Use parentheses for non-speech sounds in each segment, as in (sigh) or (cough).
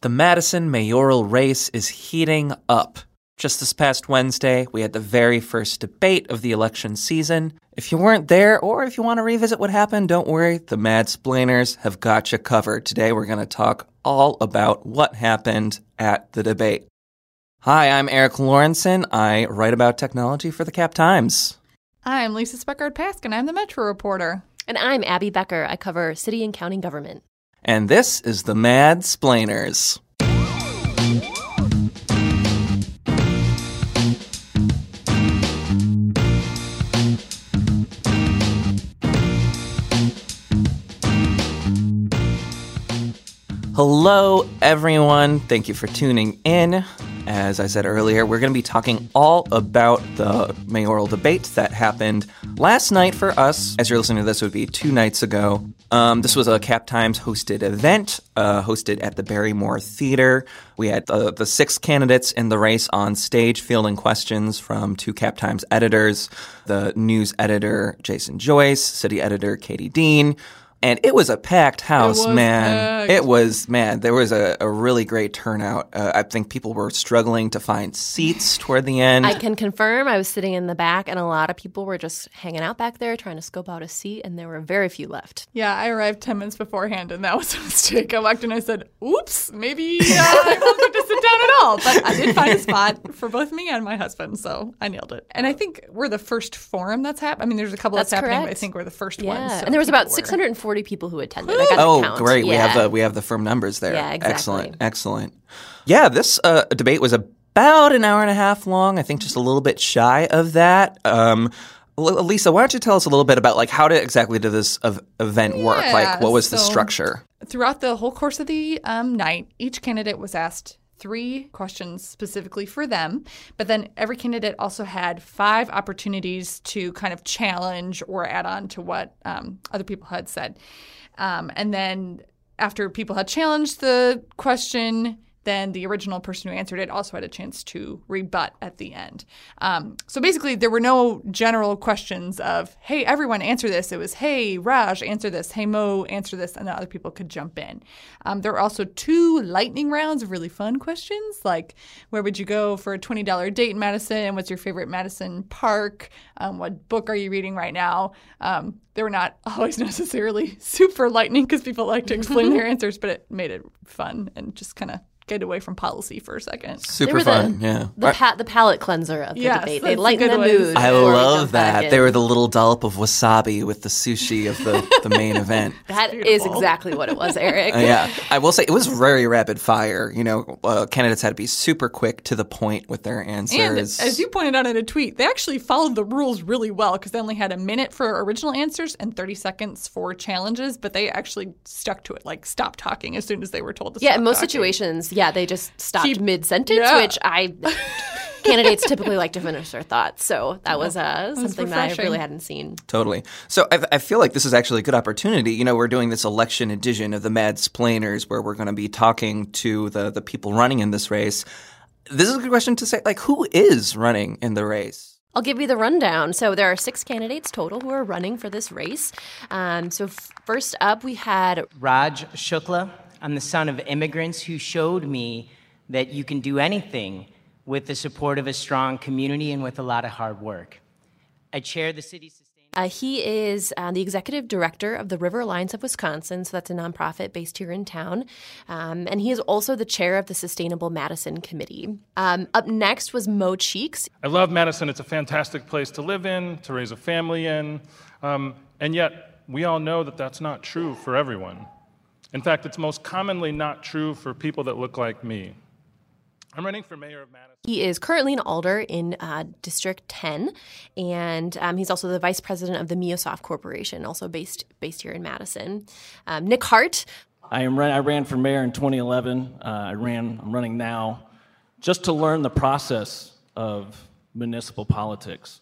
The Madison mayoral race is heating up. Just this past Wednesday, we had the very first debate of the election season. If you weren't there, or if you want to revisit what happened, don't worry, the Mad Splainers have got you covered. Today, we're going to talk all about what happened at the debate. Hi, I'm Erik Lorenzsonn. I write about technology for the Cap Times. I'm Lisa Speckhard Pasque. I'm the Metro reporter. And I'm Abby Becker. I cover city and county government. And this is the Mad Splainers. Hello, everyone. Thank you for tuning in. As I said earlier, we're going to be talking all about the mayoral debate that happened last night for us. As you're listening to this, would be two nights ago. Um, this was a Cap Times hosted event, uh, hosted at the Barrymore Theater. We had the, the six candidates in the race on stage fielding questions from two Cap Times editors the news editor, Jason Joyce, city editor, Katie Dean and it was a packed house, was man. packed. It was, man. There was a, a really great turnout. Uh, I think people were struggling to find seats toward the end. I can confirm I was sitting in the back, and a lot of people were just hanging out back there trying to scope out a seat, and there were very few left. Yeah, I arrived 10 minutes beforehand, and that was a (laughs) mistake. I walked in and I said, oops, maybe uh, I (laughs) won't get to sit down at all. But I did find a spot (laughs) for both me and my husband, so I nailed it. And I think we're the first forum that's happened. I mean, there's a couple that's, That's happening, but I think we're the first Yeah, ones. so and there was about people were- 640 people who attended. I got Oh, count. great! We have the we have the firm numbers there. Yeah, exactly. Excellent, excellent. Yeah, this uh, debate was about an hour and a half long. I think just a little bit shy of that. Um, Lisa, why don't you tell us a little bit about like how did exactly did this ev- event work? Yeah, Like, what was the structure? Throughout the whole course of the um, night, each candidate was asked three questions specifically for them, but then every candidate also had five opportunities to kind of challenge or add on to what um, other people had said. Um, and then after people had challenged the question, then the original person who answered it also had a chance to rebut at the end. Um, so basically, there were no general questions of, hey, everyone answer this. It was, hey, Raj, answer this. Hey, Mo, answer this. And then other people could jump in. Um, there were also two lightning rounds of really fun questions, like where would you go for a $20 date in Madison? What's your favorite Madison park? Um, what book are you reading right now? Um, they were not (laughs) always necessarily super lightning because people like to explain their (laughs) answers, but it made it fun and just kind of get away from policy for a second. Super were the- fun. yeah. The, pa- the palate cleanser of the Yes, debate. They a lighten the way mood. I love that. They were the little dollop of wasabi with the sushi of the, the main (laughs) event. That is beautiful. exactly what it was, (laughs) Erik. Uh, yeah, I will say it was very rapid fire. You know, uh, candidates had to be super quick to the point with their answers. And answers. as you pointed out in a tweet, they actually followed the rules really well because they only had a minute for original answers and 30 seconds for challenges, but they actually stuck to it, like stopped talking as soon as they were told to Yeah, stop in most talking. situations, yeah, they just stopped Keep- mid sentence, Yeah. which I (laughs) candidates typically like to finish their thoughts. So that was uh, something that I really hadn't seen. Totally. So I, I feel like this is actually a good opportunity. You know, we're doing this election edition of the Mad Splainers where we're going to be talking to the, the people running in this race. This is a good question to say, like, who is running in the race? I'll give you the rundown. So there are six candidates total who are running for this race. Um, so f- first up, we had Raj Shukla. I'm the son of immigrants who showed me that you can do anything with the support of a strong community and with a lot of hard work. I chair the city's sustain- Uh, he is uh, the executive director of the River Alliance of Wisconsin, so that's a nonprofit based here in town. Um, and he is also the chair of the Sustainable Madison Committee. Um, up next was Mo Cheeks. I love Madison. It's a fantastic place to live in, to raise a family in. Um, and yet, we all know that that's not true for everyone. In fact, it's most commonly not true for people that look like me. I'm running for mayor of Madison. He is currently an alder in uh, District 10, and um, he's also the vice president of the Miosoft Corporation, also based based here in Madison. Um, Nick Hart, I am run, I ran for mayor in 2011. Uh, I ran. I'm running now, just to learn the process of municipal politics.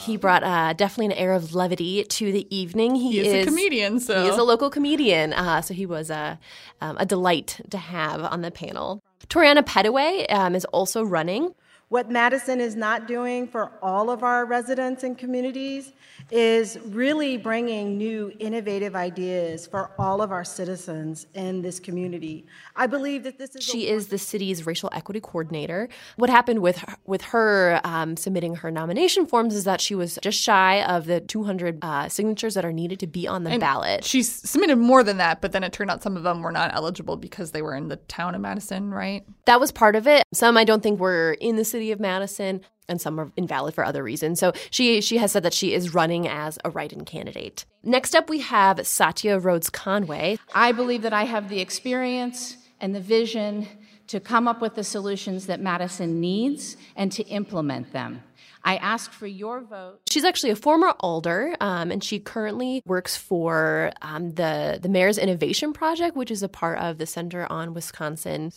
He brought uh, definitely an air of levity to the evening. He, He is a comedian, so- he is a local comedian. Uh, so he was a um, a delight to have on the panel. Toriana Pettaway um, is also running. What Madison is not doing for all of our residents and communities is really bringing new innovative ideas for all of our citizens in this community. I believe that this is She is the city's racial equity coordinator. What happened with her, with her um, submitting her nomination forms is that she was just shy of the 200 uh, signatures that are needed to be on the ballot. She submitted more than that, but then it turned out some of them were not eligible because they were in the town of Madison, right? That was part of it. Some I don't think were in the city of Madison, and some are invalid for other reasons. So she she has said that she is running as a write-in candidate. Next up, we have Satya Rhodes Conway. I believe that I have the experience and the vision to come up with the solutions that Madison needs and to implement them. I ask for your vote. She's actually a former alder, um, and she currently works for um, the the Mayor's Innovation Project, which is a part of the Center on Wisconsin.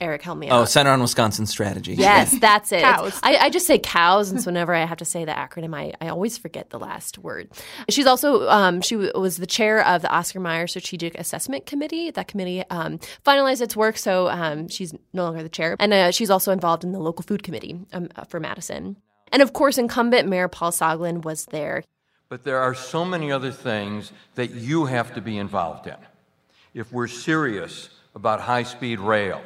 Erik, help me Oh, out. Center on Wisconsin Strategy. Yes, (laughs) that's it. Cows. I, I just say cows, and so whenever I have to say the acronym, I, I always forget the last word. She's also um, she w- was the chair of the Oscar Mayer Strategic Assessment Committee. That committee um, finalized its work, so um, she's no longer the chair, and uh, she's also involved in the local food committee um, uh, for Madison. And of course, incumbent Mayor Paul Soglin was there. But there are so many other things that you have to be involved in. If we're serious about high speed rail,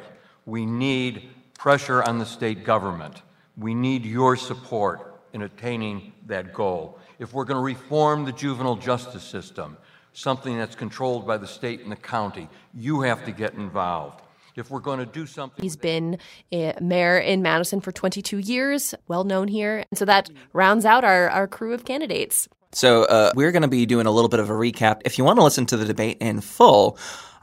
we need pressure on the state government. We need your support in attaining that goal. If we're going to reform the juvenile justice system, something that's controlled by the state and the county, you have to get involved. If we're going to do something, He's been a mayor in Madison for 22 years, well known here. And so that rounds out our, our crew of candidates. So uh, we're going to be doing a little bit of a recap. If you want to listen to the debate in full,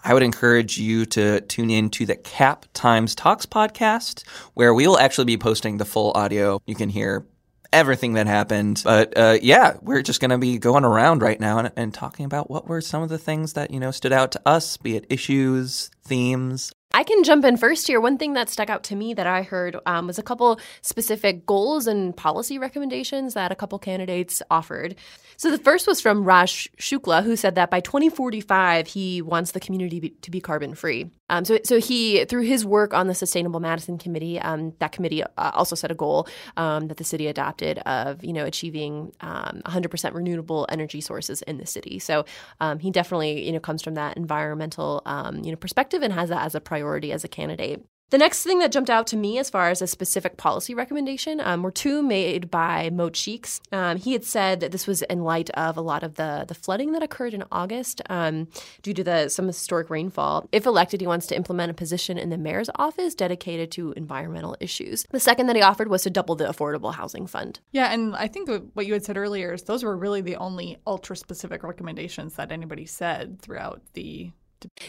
I would encourage you to tune in to the Cap Times Talks podcast, where we will actually be posting the full audio. You can hear everything that happened. But uh, yeah, we're just going to be going around right now and, and talking about what were some of the things that you know stood out to us, be it issues, themes, I can jump in first here. One thing that stuck out to me that I heard um, was a couple specific goals and policy recommendations that a couple candidates offered. So the first was from Raj Shukla, who said that by 2045 he wants the community be, to be carbon free. Um, so, so he through his work on the Sustainable Madison Committee, um, that committee uh, also set a goal um, that the city adopted of you know achieving um, 100% renewable energy sources in the city. So um, he definitely you know comes from that environmental um, you know perspective and has that as a priority as a candidate. The next thing that jumped out to me as far as a specific policy recommendation um, were two made by Mo Cheeks. Um, he had said that this was in light of a lot of the, the flooding that occurred in August um, due to the some historic rainfall. If elected, he wants to implement a position in the mayor's office dedicated to environmental issues. The second that he offered was to double the affordable housing fund. Yeah, and I think what you had said earlier is those were really the only ultra specific recommendations that anybody said throughout the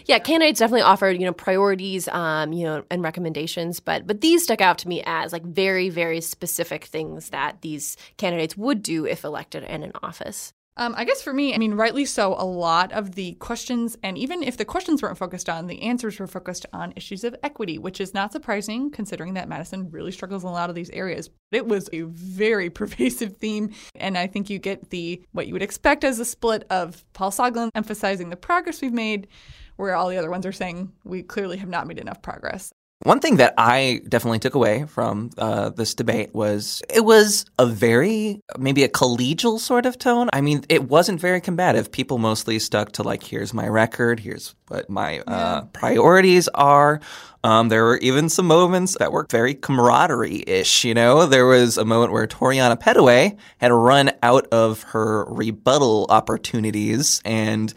Yeah, candidates definitely offered, you know, priorities, um, you know, and recommendations, but but these stuck out to me as like very, very specific things that these candidates would do if elected and in office. Um, I guess for me, I mean, rightly so, a lot of the questions, and even if the questions weren't focused on, the answers were focused on issues of equity, which is not surprising considering that Madison really struggles in a lot of these areas. It was a very (laughs) pervasive theme, and I think you get the what you would expect as a split of Paul Soglin emphasizing the progress we've made, where all the other ones are saying we clearly have not made enough progress. One thing that I definitely took away from uh, this debate was it was a very, maybe a collegial sort of tone. I mean, it wasn't very combative. People mostly stuck to, like, here's my record, here's what my uh, priorities are. Um, there were even some moments that were very camaraderie ish. You know, there was a moment where Toriana Pettaway had run out of her rebuttal opportunities and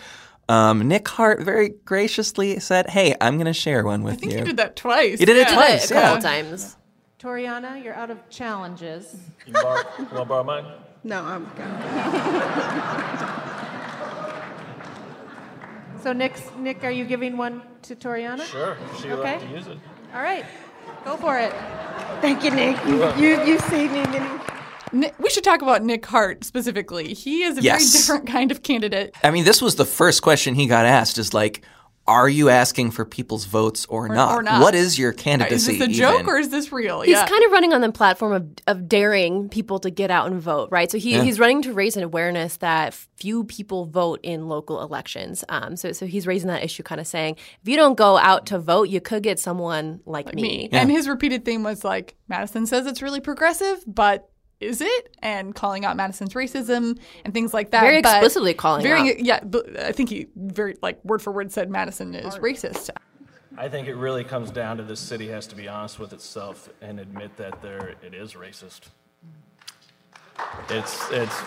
um, Nick Hart very graciously said, "Hey, I'm going to share one with I think you." you did that twice. You did it Yeah. twice, a couple yeah. times. Toriana, you're out of challenges. You want to borrow mine? No, I'm good. So Nick, Nick, are you giving one to Toriana? Sure. She would Okay. like to use it. All right, go for it. Thank you, Nick. You, you, you've seen me many. Nick, we should talk about Nick Hart specifically. He is a Yes. very different kind of candidate. I mean, this was the first question he got asked is like, are you asking for people's votes or, not? or not. What is your candidacy? Is this a even? joke or is this real? He's yeah. kind of running on the platform of, of daring people to get out and vote, right? So he, Yeah. he's running to raise an awareness that few people vote in local elections. Um, so, so he's raising that issue, kind of saying, if you don't go out to vote, you could get someone like, me. me. And his repeated theme was like, Madison says it's really progressive, but is it? And calling out Madison's racism and things like that. Very But explicitly calling very, out. Yeah, but I think he very like word for word said Madison is racist. I think it really comes down to this city has to be honest with itself and admit that there it is racist. It's it's.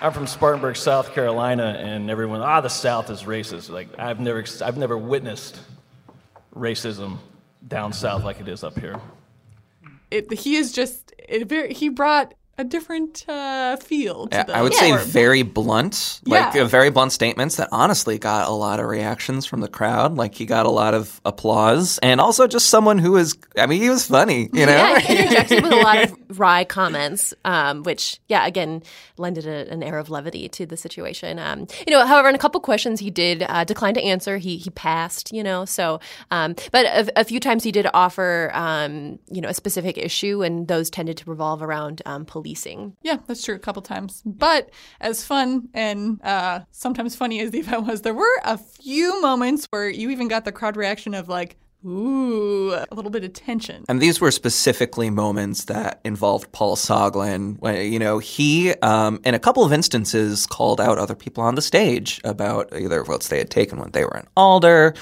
I'm from Spartanburg, South Carolina, and everyone ah the South is racist. Like I've never I've never witnessed racism down south like it is up here. It, he is just it very, he brought a different uh, feel to Yeah, the I would say very blunt, like Yeah. very blunt statements that honestly got a lot of reactions from the crowd. Like he got a lot of applause, and also just someone who was, I mean, he was funny, you know. Yeah, he (laughs) interjected with a lot of wry comments, um, which, yeah, again, lended a, an air of levity to the situation. Um, you know, however, in a couple questions he did uh, decline to answer. He he passed, you know. So, um, but a, a few times he did offer, um, you know, a specific issue, and those tended to revolve around um, policing. Yeah, that's true. A couple times, but as fun and uh, sometimes funny as (laughs) the event was, there were a few moments where you even got the crowd reaction of like, "Ooh," a little bit of tension. And these were specifically moments that involved Paul Soglin. When, you know, he, um, in a couple of instances, called out other people on the stage about either votes they had taken when they were in Alder,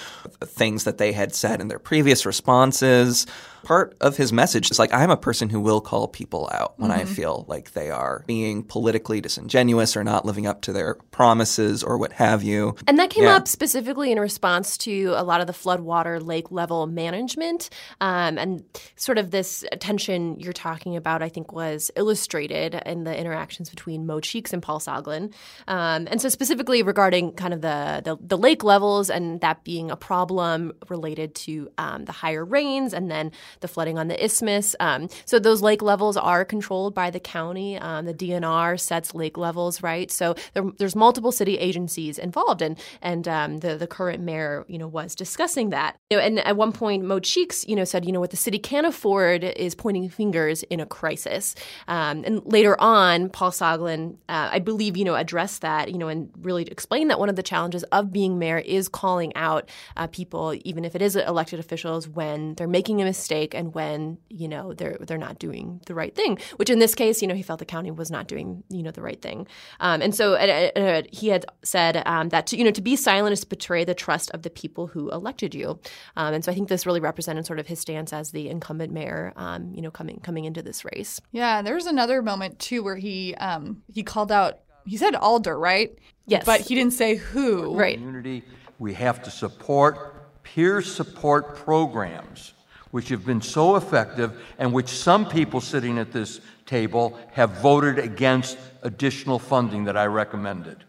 things that they had said in their previous responses. Part of his message is like, I'm a person who will call people out when I feel like they are being politically disingenuous or not living up to their promises or what have you. And that came Yeah. up specifically in response to a lot of the floodwater lake level management. Um, and sort of this tension you're talking about, I think, was illustrated in the interactions between Mo Cheeks and Paul Soglin. Um, and so, specifically regarding kind of the, the, the lake levels and that being a problem related to um, the higher rains and then the flooding on the isthmus. Um, so, those lake levels are controlled by the county. Um, the DNR sets lake levels, right? So, there, there's multiple city agencies involved, and and um, the the current mayor, you know, was discussing that. You know, and at one point, Mo Cheeks, you know, said, you know, what the city can't afford is pointing fingers in a crisis. Um, and later on, Paul Soglin, uh, I believe, you know, addressed that, you know, and really explained that one of the challenges of being mayor is calling out uh, people, even if it is elected officials, when they're making a mistake and when you know they're they're not doing the right thing. Which in this case, you know, he felt the county was not doing you know the right thing. Um, and so uh, he had said um, that to, you know to be silent is to betray the trust of the people who elected you. Um, and I think this really represented sort of his stance as the incumbent mayor, um, you know, coming coming into this race. Yeah, there was another moment too where he um, he called out. He said Alder, right? Yes. but he didn't say who. Right. community. We have to support peer support programs, which have been so effective and which some people sitting at this table have voted against additional funding that I recommended.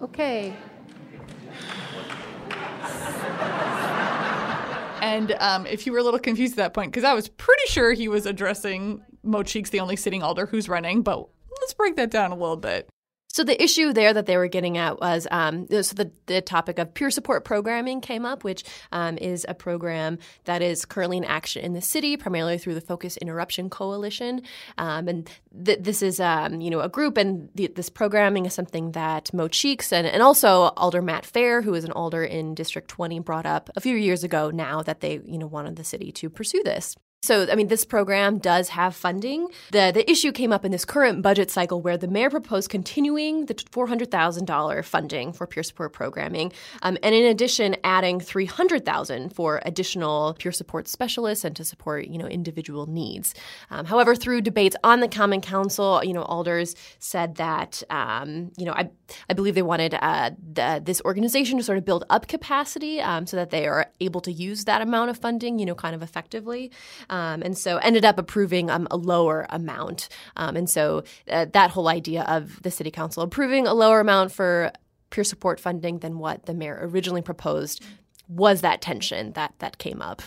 Okay. And um, if you were a little confused at that point, because I was pretty sure he was addressing Mo Cheeks, the only sitting alder who's running, but let's break that down a little bit. So the issue there that they were getting at was um, so the, the topic of peer support programming came up, which um, is a program that is currently in action in the city, primarily through the Focus Interruption Coalition. Um, and th- this is um, you know a group, and this programming is something that Mo Cheeks and, and also Alder Matt Phair, who is an alder in District 20, brought up a few years ago. Now that they you know wanted the city to pursue this. So, I mean, this program does have funding. The the issue came up in this current budget cycle where the mayor proposed continuing the $400,000 funding for peer support programming, um, and in addition, adding 300,000 for additional peer support specialists and to support, you know, individual needs. Um, however, through debates on the Common Council, you know, alders said that, um, you know, I, I believe they wanted uh, the, this organization to sort of build up capacity um, so that they are able to use that amount of funding, you know, kind of effectively. Um, and so ended up approving um, a lower amount. Um, and so uh, that whole idea of the city council approving a lower amount for peer support funding than what the mayor originally proposed was that tension that that came up.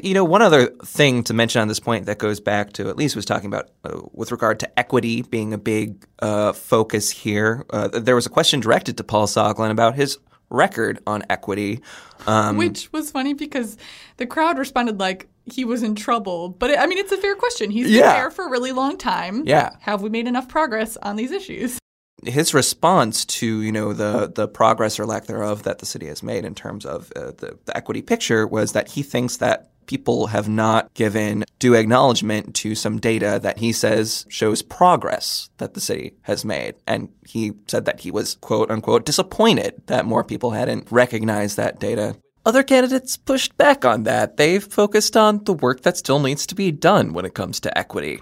You know, one other thing to mention on this point that goes back to at least was talking about uh, with regard to equity being a big uh, focus here. Uh, there was a question directed to Paul Soglin about his record on equity. Um, Which was funny because the crowd responded like he was in trouble. But it, I mean, it's a fair question. He's been Yeah. there for a really long time. Yeah. Have we made enough progress on these issues? his response to you know the the progress or lack thereof that the city has made in terms of uh, the, the equity picture was that he thinks that people have not given due acknowledgement to some data that he says shows progress that the city has made and he said that he was quote unquote disappointed that more people hadn't recognized that data other candidates pushed back on that. They've focused on the work that still needs to be done when it comes to equity.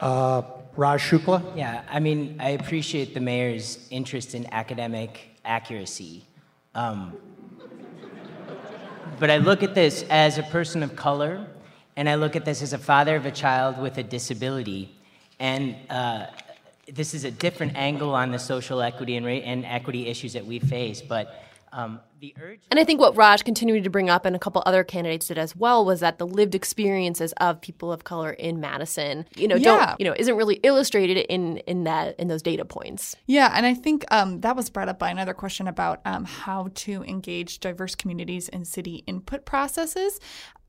Uh, Raj Shukla? Yeah, I mean, I appreciate the mayor's interest in academic accuracy. Um, but I look at this as a person of color, and I look at this as a father of a child with a disability. And uh, this is a different angle on the social equity and, ra- and equity issues that we face. But um, the urge. And I think what Raj continued to bring up, and a couple other candidates did as well, was that the lived experiences of people of color in Madison, you know, Yeah. don't, you know, isn't really illustrated in in that in those data points. Yeah, and I think um, that was brought up by another question about um, how to engage diverse communities in city input processes.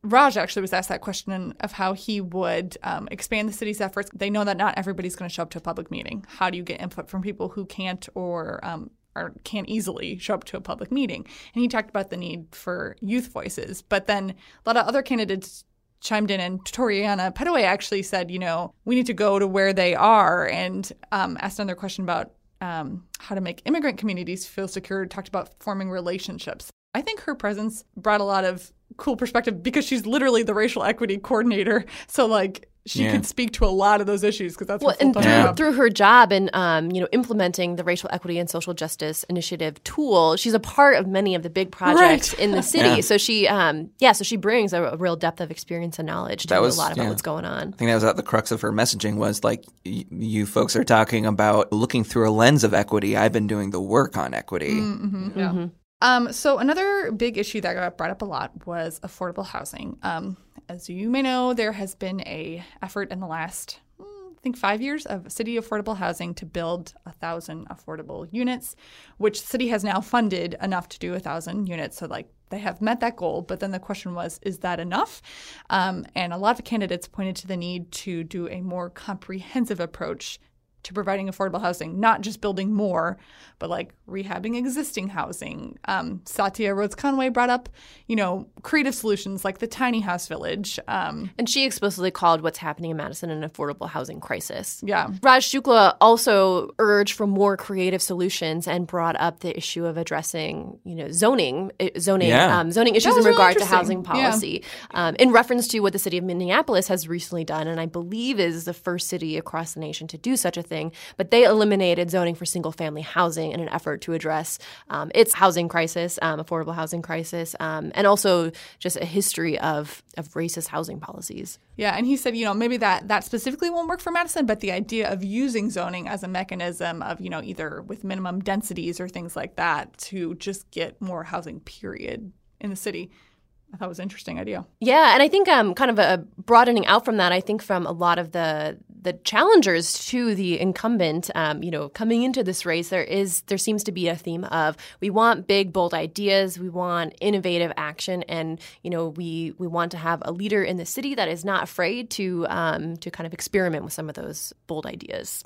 Raj actually was asked that question of how he would um, expand the city's efforts. They know that not everybody's going to show up to a public meeting. How do you get input from people who can't or um, or can't easily show up to a public meeting? And he talked about the need for youth voices. But then a lot of other candidates chimed in, and Toriana Pettaway actually said, you know, we need to go to where they are, and um, asked another question about um, how to make immigrant communities feel secure. Talked about forming relationships. I think her presence brought a lot of cool perspective because she's literally the racial equity coordinator. (laughs) So like she Yeah. could speak to a lot of those issues because that's Well, her and full-time through, job. through her job and um, you know implementing the racial equity and social justice initiative tool, she's a part of many of the big projects Right. in the (laughs) city. Yeah. So she, um, yeah, so she brings a, a real depth of experience and knowledge to That was- a lot about yeah. what's going on. I think that was at the crux of her messaging was like, y- you folks are talking about looking through a lens of equity. I've been doing the work on equity. Mm-hmm, yeah. Um, so another big issue that got brought up a lot was affordable housing. Um, as you may know, there has been a effort in the last, mm, I think, five years of city affordable housing to build a thousand affordable units, which city has now funded enough to do a thousand units. So like they have met that goal, but then the question was, is that enough? Um, and a lot of candidates pointed to the need to do a more comprehensive approach to providing affordable housing, not just building more, but like rehabbing existing housing. Um, Satya Rhodes Conway brought up, you know, creative solutions like the tiny house village. Um, And she explicitly called what's happening in Madison an affordable housing crisis. yeah. Raj Shukla also urged for more creative solutions and brought up the issue of addressing, you know, zoning, eh, zoning, Yeah. um, zoning issues in was really regard to interesting. housing Yeah. policy, um, in reference to what the city of Minneapolis has recently done, and I believe is the first city across the nation to do such a thing. But they eliminated zoning for single-family housing in an effort to address um, its housing crisis, um, affordable housing crisis, um, and also just a history of of racist housing policies. Yeah, and he said, you know, maybe that that specifically won't work for Madison, but the idea of using zoning as a mechanism of, you know, either with minimum densities or things like that to just get more housing period in the city. I thought was an interesting idea. Yeah, and I think um, kind of a broadening out from that, I think from a lot of the the challengers to the incumbent, um, you know, coming into this race, there is there seems to be a theme of we want big, bold ideas, we want innovative action, and you know, we we want to have a leader in the city that is not afraid to um, to kind of experiment with some of those bold ideas.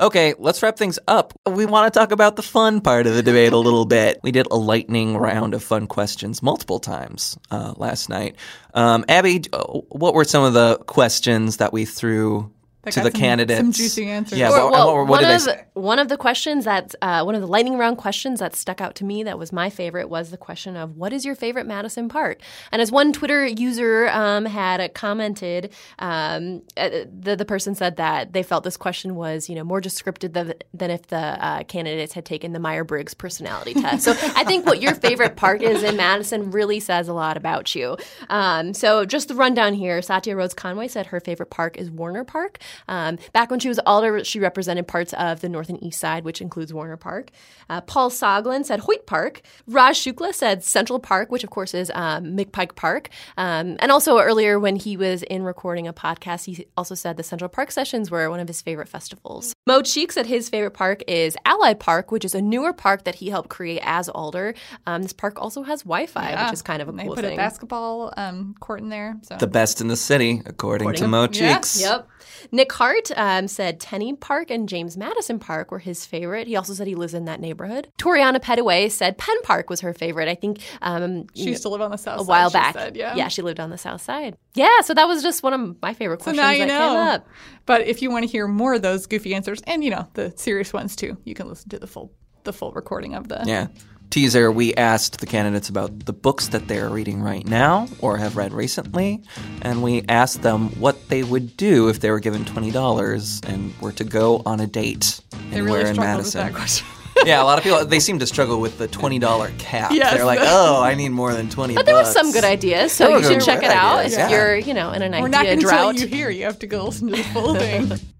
Okay, let's wrap things up. We want to talk about the fun part of the debate a little bit. We did a lightning round of fun questions multiple times uh, last night. Um, Abby, uh, what were some of the questions that we threw That to got the some- candidates? some juicy answers. Yeah, Or- what, well, what, what one of say? one of the questions that uh, one of the lightning round questions that stuck out to me that was my favorite was the question of what is your favorite Madison part? And as one Twitter user um, had commented, um, uh, the the person said that they felt this question was you know more descriptive than, than if the uh, candidates had taken the Meyer Briggs personality (laughs) test. So I think what your favorite park is in Madison really says a lot about you. Um, so just the rundown here: Satya Rhodes Conway said her favorite park is Warner Park. Um, back when she was alder, she represented parts of the north and east side, which includes Warner Park. Uh, Paul Soglin said Hoyt Park. Raj Shukla said Central Park, which of course is um, McPike Park. Um, and also earlier when he was in recording a podcast, he also said the Central Park sessions were one of his favorite festivals. Mo Cheek said his favorite park is Ally Park, which is a newer park that he helped create as Alder. Um, this park also has Wi-Fi, Yeah. which is kind of a And they cool put thing. a basketball um, court in there. So The best in the city, according, to According- Mo Yeah. Cheeks. Yep. Nick Hart um, said Tenney Park and James Madison Park were his favorite. He also said he lives in that neighborhood. Toriana Pettaway said Penn Park was her favorite. I think um, she used to live on the south a side. while she back. said, yeah. she lived on the south side. Yeah, so that was just one of my favorite So questions now you that know. came up. But if you want to hear more of those goofy answers, and you know the serious ones too, you can listen to the full the full recording of the. Yeah. Teaser, we asked the candidates about the books that they're reading right now or have read recently, and we asked them what they would do if they were given $20 and were to go on a date They anywhere really in struggled with Madison. that question. (laughs) yeah, a lot of people, they seem to struggle with the $20 cap. Yes. They're like, oh, I need more than 20 But there was bucks." some good ideas, so you should check it out ideas, if yeah. you're, you know, in an We're not idea going drought. tell you here. You have to go listen to the full thing. (laughs)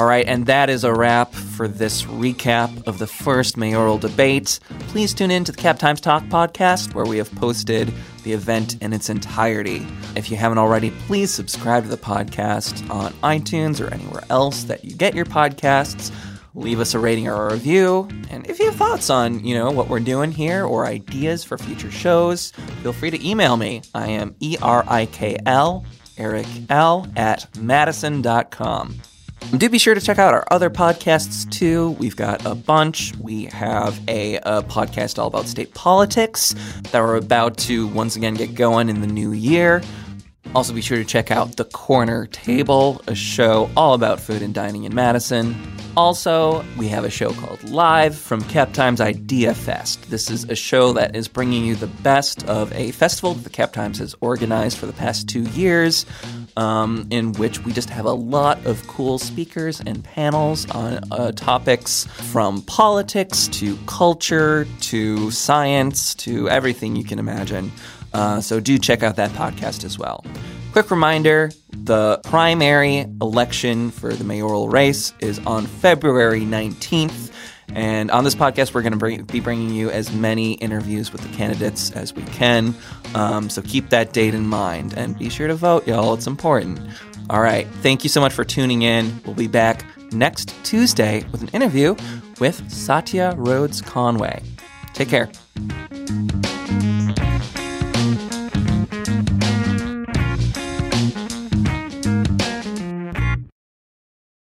All right, and that is a wrap for this recap of the first mayoral debate. Please tune in to the Cap Times Talk podcast, where we have posted the event in its entirety. If you haven't already, please subscribe to the podcast on iTunes or anywhere else that you get your podcasts. Leave us a rating or a review, and if you have thoughts on, you know, what we're doing here or ideas for future shows, feel free to email me. I am E R I K L Eric L at Madison.com. Do be sure to check out our other podcasts too. We've got a bunch. We have a, a podcast all about state politics that we're about to once again get going in the new year. Also, be sure to check out The Corner Table, a show all about food and dining in Madison. Also, we have a show called Live from Cap Times Idea Fest. This is a show that is bringing you the best of a festival that the Cap Times has organized for the past two years, um, in which we just have a lot of cool speakers and panels on uh, topics from politics to culture to science to everything you can imagine. Uh, so do check out that podcast as well. Quick reminder the primary election for the mayoral race is on February 19th. And on this podcast, we're going to bring, be bringing you as many interviews with the candidates as we can. Um, so keep that date in mind and be sure to vote, y'all. It's important. All right. Thank you so much for tuning in. We'll be back next Tuesday with an interview with Satya Rhodes Conway. Take care.